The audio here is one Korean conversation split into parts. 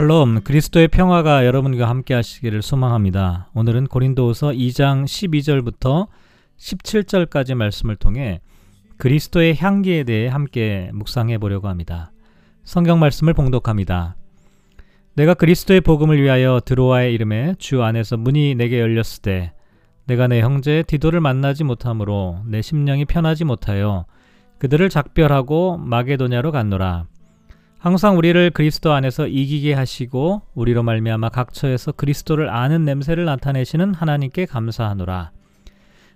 샬롬 그리스도의 평화가 여러분과 함께 하시기를 소망합니다. 오늘은 고린도후서 2장 12절부터 17절까지 말씀을 통해 그리스도의 향기에 대해 함께 묵상해 보려고 합니다. 성경 말씀을 봉독합니다. 내가 그리스도의 복음을 위하여 드로아의 이름에 주 안에서 문이 내게 열렸을 때 내가 내 형제 디도를 만나지 못하므로 내 심령이 편하지 못하여 그들을 작별하고 마게도냐로 갔노라. 항상 우리를 그리스도 안에서 이기게 하시고 우리로 말미암아 각처에서 그리스도를 아는 냄새를 나타내시는 하나님께 감사하노라.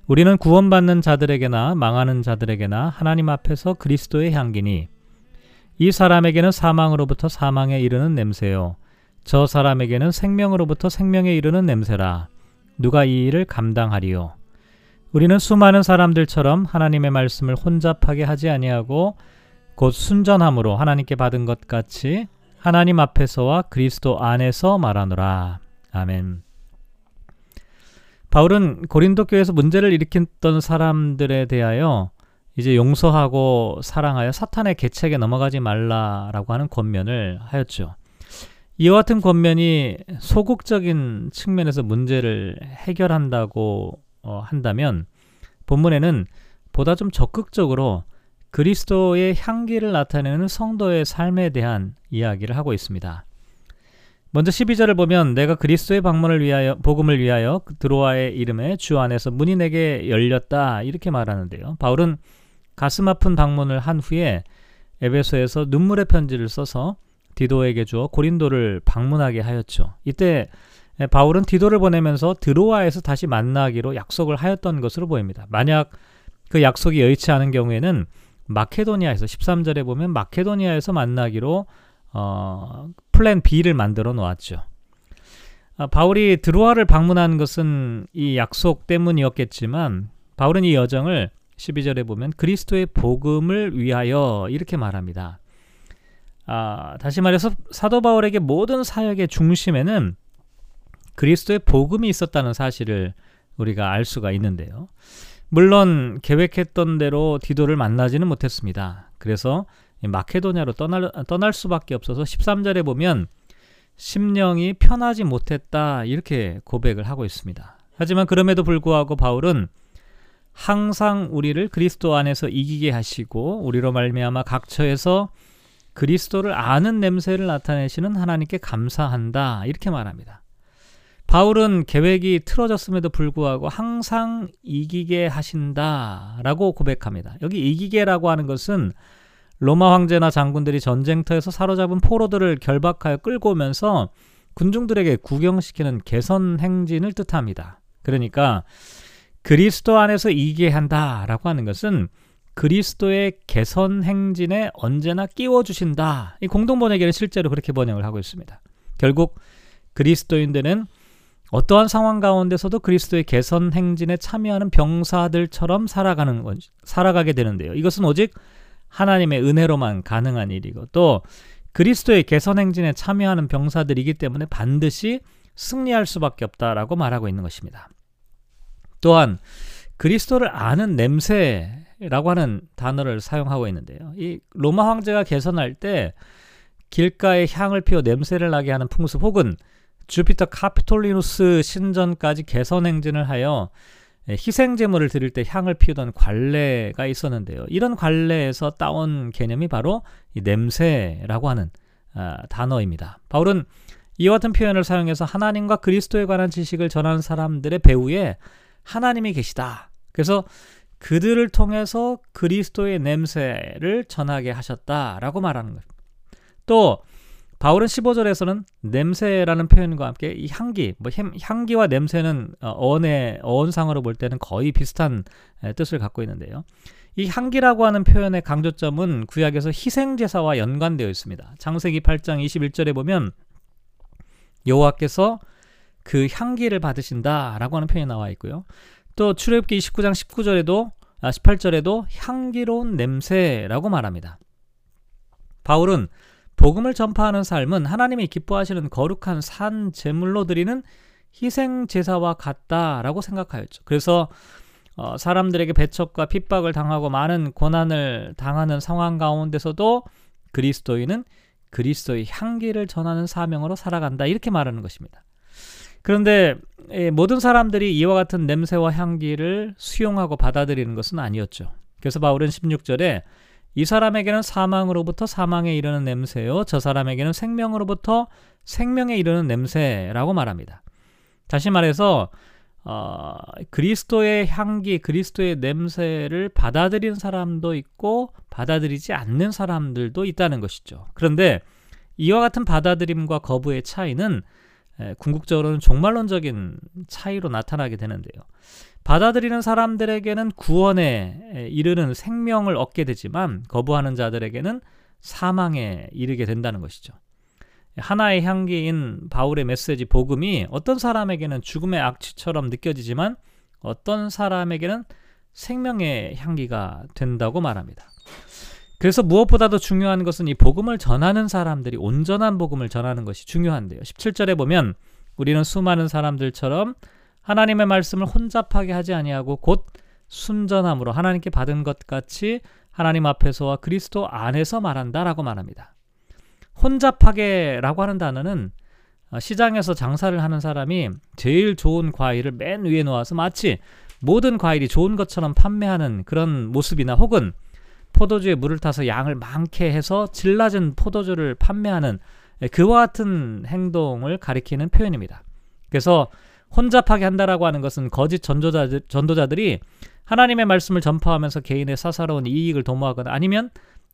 우리는 구원받는 자들에게나 망하는 자들에게나 하나님 앞에서 그리스도의 향기니 이 사람에게는 사망으로부터 사망에 이르는 냄새요. 저 사람에게는 생명으로부터 생명에 이르는 냄새라. 누가 이 일을 감당하리요? 우리는 수많은 사람들처럼 하나님의 말씀을 혼잡하게 하지 아니하고 곧 순전함으로 하나님께 받은 것 같이 하나님 앞에서와 그리스도 안에서 말하노라. 아멘. 바울은 고린도 교회에서 문제를 일으켰던 사람들에 대하여 이제 용서하고 사랑하여 사탄의 계책에 넘어가지 말라라고 하는 권면을 하였죠. 이와 같은 권면이 소극적인 측면에서 문제를 해결한다고 어, 한다면 본문에는 보다 좀 적극적으로 그리스도의 향기를 나타내는 성도의 삶에 대한 이야기를 하고 있습니다. 먼저 12절을 보면 내가 그리스도의 방문을 위하여 복음을 위하여 드로아의 이름에 주 안에서 문이 내게 열렸다 이렇게 말하는데요. 바울은 가슴 아픈 방문을 한 후에 에베소에서 눈물의 편지를 써서 디도에게 주어 고린도를 방문하게 하였죠. 이때 바울은 디도를 보내면서 드로아에서 다시 만나기로 약속을 하였던 것으로 보입니다. 만약 그 약속이 여의치 않은 경우에는 마케도니아에서 13절에 보면 마케도니아에서 만나기로 어, 플랜 B를 만들어 놓았죠. 아, 바울이 드로아를 방문한 것은 이 약속 때문이었겠지만 바울은 이 여정을 12절에 보면 그리스도의 복음을 위하여 이렇게 말합니다. 아, 다시 말해서 사도 바울에게 모든 사역의 중심에는 그리스도의 복음이 있었다는 사실을 우리가 알 수가 있는데요. 물론 계획했던 대로 디도를 만나지는 못했습니다. 그래서 마케도냐로 떠날, 떠날 수밖에 없어서 13절에 보면 심령이 편하지 못했다 이렇게 고백을 하고 있습니다. 하지만 그럼에도 불구하고 바울은 항상 우리를 그리스도 안에서 이기게 하시고 우리로 말미암아 각처에서 그리스도를 아는 냄새를 나타내시는 하나님께 감사한다 이렇게 말합니다. 바울은 계획이 틀어졌음에도 불구하고 항상 이기게 하신다라고 고백합니다. 여기 이기게라고 하는 것은 로마 황제나 장군들이 전쟁터에서 사로잡은 포로들을 결박하여 끌고 오면서 군중들에게 구경시키는 개선 행진을 뜻합니다. 그러니까 그리스도 안에서 이기게 한다라고 하는 것은 그리스도의 개선 행진에 언제나 끼워 주신다. 이 공동 번역에는 실제로 그렇게 번역을 하고 있습니다. 결국 그리스도인들은 어떠한 상황 가운데서도 그리스도의 개선 행진에 참여하는 병사들처럼 살아가는 것, 살아가게 되는데요. 이것은 오직 하나님의 은혜로만 가능한 일이고 또 그리스도의 개선 행진에 참여하는 병사들이기 때문에 반드시 승리할 수밖에 없다라고 말하고 있는 것입니다. 또한 그리스도를 아는 냄새라고 하는 단어를 사용하고 있는데요. 이 로마 황제가 개선할 때 길가에 향을 피워 냄새를 나게 하는 풍습 혹은 주피터 카피톨리누스 신전까지 개선 행진을 하여 희생 제물을 드릴 때 향을 피우던 관례가 있었는데요. 이런 관례에서 따온 개념이 바로 이 냄새라고 하는 아, 단어입니다. 바울은 이와 같은 표현을 사용해서 하나님과 그리스도에 관한 지식을 전하는 사람들의 배후에 하나님이 계시다. 그래서 그들을 통해서 그리스도의 냄새를 전하게 하셨다라고 말하는 겁니다. 또 바울은 15절에서는 냄새라는 표현과 함께 이 향기, 뭐 향기와 냄새는 어, 어원의 어원상으로 볼 때는 거의 비슷한 뜻을 갖고 있는데요. 이 향기라고 하는 표현의 강조점은 구약에서 희생 제사와 연관되어 있습니다. 창세기 8장 21절에 보면 여호와께서 그 향기를 받으신다라고 하는 표현이 나와 있고요. 또 출애굽기 29장 19절에도 아 18절에도 향기로운 냄새라고 말합니다. 바울은 복음을 전파하는 삶은 하나님이 기뻐하시는 거룩한 산 제물로 드리는 희생 제사와 같다라고 생각하였죠. 그래서 어, 사람들에게 배척과 핍박을 당하고 많은 고난을 당하는 상황 가운데서도 그리스도인은 그리스도의 향기를 전하는 사명으로 살아간다. 이렇게 말하는 것입니다. 그런데 예, 모든 사람들이 이와 같은 냄새와 향기를 수용하고 받아들이는 것은 아니었죠. 그래서 바울은 16절에 이 사람에게는 사망으로부터 사망에 이르는 냄새요. 저 사람에게는 생명으로부터 생명에 이르는 냄새라고 말합니다. 다시 말해서 어, 그리스도의 향기, 그리스도의 냄새를 받아들이는 사람도 있고 받아들이지 않는 사람들도 있다는 것이죠. 그런데 이와 같은 받아들임과 거부의 차이는 에, 궁극적으로는 종말론적인 차이로 나타나게 되는데요. 받아들이는 사람들에게는 구원에 이르는 생명을 얻게 되지만 거부하는 자들에게는 사망에 이르게 된다는 것이죠. 하나의 향기인 바울의 메시지 복음이 어떤 사람에게는 죽음의 악취처럼 느껴지지만 어떤 사람에게는 생명의 향기가 된다고 말합니다. 그래서 무엇보다도 중요한 것은 이 복음을 전하는 사람들이 온전한 복음을 전하는 것이 중요한데요. 17절에 보면 우리는 수많은 사람들처럼 하나님의 말씀을 혼잡하게 하지 아니하고 곧 순전함으로 하나님께 받은 것 같이 하나님 앞에서와 그리스도 안에서 말한다라고 말합니다. 혼잡하게라고 하는 단어는 어, 시장에서 장사를 하는 사람이 제일 좋은 과일을 맨 위에 놓아서 마치 모든 과일이 좋은 것처럼 판매하는 그런 모습이나 혹은 포도주에 물을 타서 양을 많게 해서 질 낮은 포도주를 판매하는 예, 그와 같은 행동을 가리키는 표현입니다. 그래서 혼잡하게 한다라고 하는 것은 거짓 전도자들, 전도자들이 하나님의 말씀을 전파하면서 개인의 사사로운 이익을 도모하거나 아니면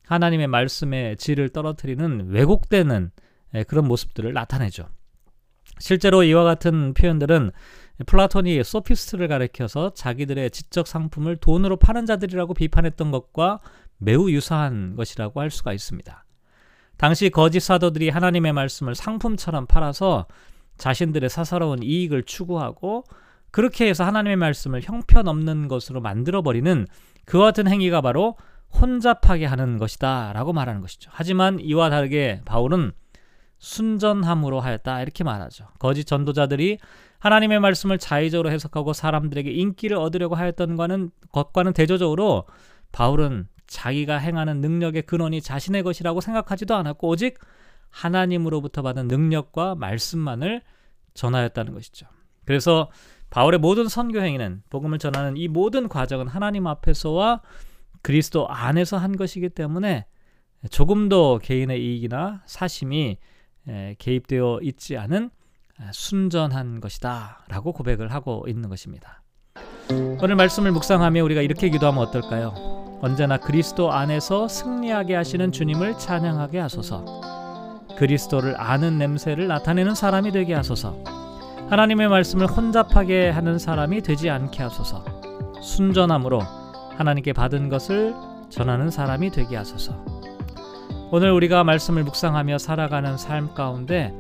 하나님의 말씀의 질을 떨어뜨리는 왜곡되는 예, 그런 모습들을 나타내죠. 실제로 이와 같은 표현들은 플라톤이 소피스트를 가리켜서 자기들의 지적 상품을 돈으로 파는 자들이라고 비판했던 것과 매우 유사한 것이라고 할 수가 있습니다. 당시 거짓 사도들이 하나님의 말씀을 상품처럼 팔아서 자신들의 사사로운 이익을 추구하고 그렇게 해서 하나님의 말씀을 형편없는 것으로 만들어버리는 그와 같은 행위가 바로 혼잡하게 하는 것이다 라고 말하는 것이죠. 하지만 이와 다르게 바울은 순전함으로 하였다 이렇게 말하죠. 거짓 전도자들이 하나님의 말씀을 자의적으로 해석하고 사람들에게 인기를 얻으려고 하였던 것과는, 대조적으로 바울은 자기가 행하는 능력의 근원이 자신의 것이라고 생각하지도 않았고 오직 하나님으로부터 받은 능력과 말씀만을 전하였다는 것이죠. 그래서 바울의 모든 선교 행위는 복음을 전하는 이 모든 과정은 하나님 앞에서와 그리스도 안에서 한 것이기 때문에 조금도 개인의 이익이나 사심이 개입되어 있지 않은 순전한 것이다 라고 고백을 하고 있는 것입니다. 오늘 말씀을 묵상하며 우리가 이렇게 기도하면 어떨까요? 언제나 그리스도 안에서 승리하게 하시는 주님을 찬양하게 하소서. 그리스도를 아는 냄새를 나타내는 사람이 되게 하소서. 하나님의 말씀을 혼잡하게 하는 사람이 되지 않게 하소서. 순전함으로 하나님께 받은 것을 전하는 사람이 되게 하소서. 오늘 우리가 말씀을 묵상하며 살아가는 삶 가운데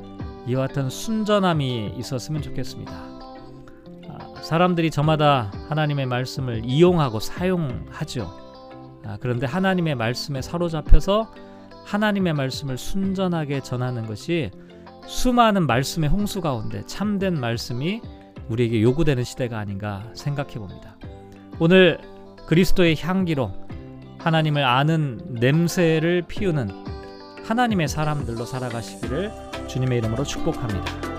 이와 같은 순전함이 있었으면 좋겠습니다. 아, 사람들이 저마다 하나님의 말씀을 이용하고 사용하죠. 아, 그런데 하나님의 말씀에 사로잡혀서 하나님의 말씀을 순전하게 전하는 것이 수많은 말씀의 홍수 가운데 참된 말씀이 우리에게 요구되는 시대가 아닌가 생각해 봅니다. 오늘 그리스도의 향기로 하나님을 아는 냄새를 피우는 하나님의 사람들로 살아가시기를 주님의 이름으로 축복합니다.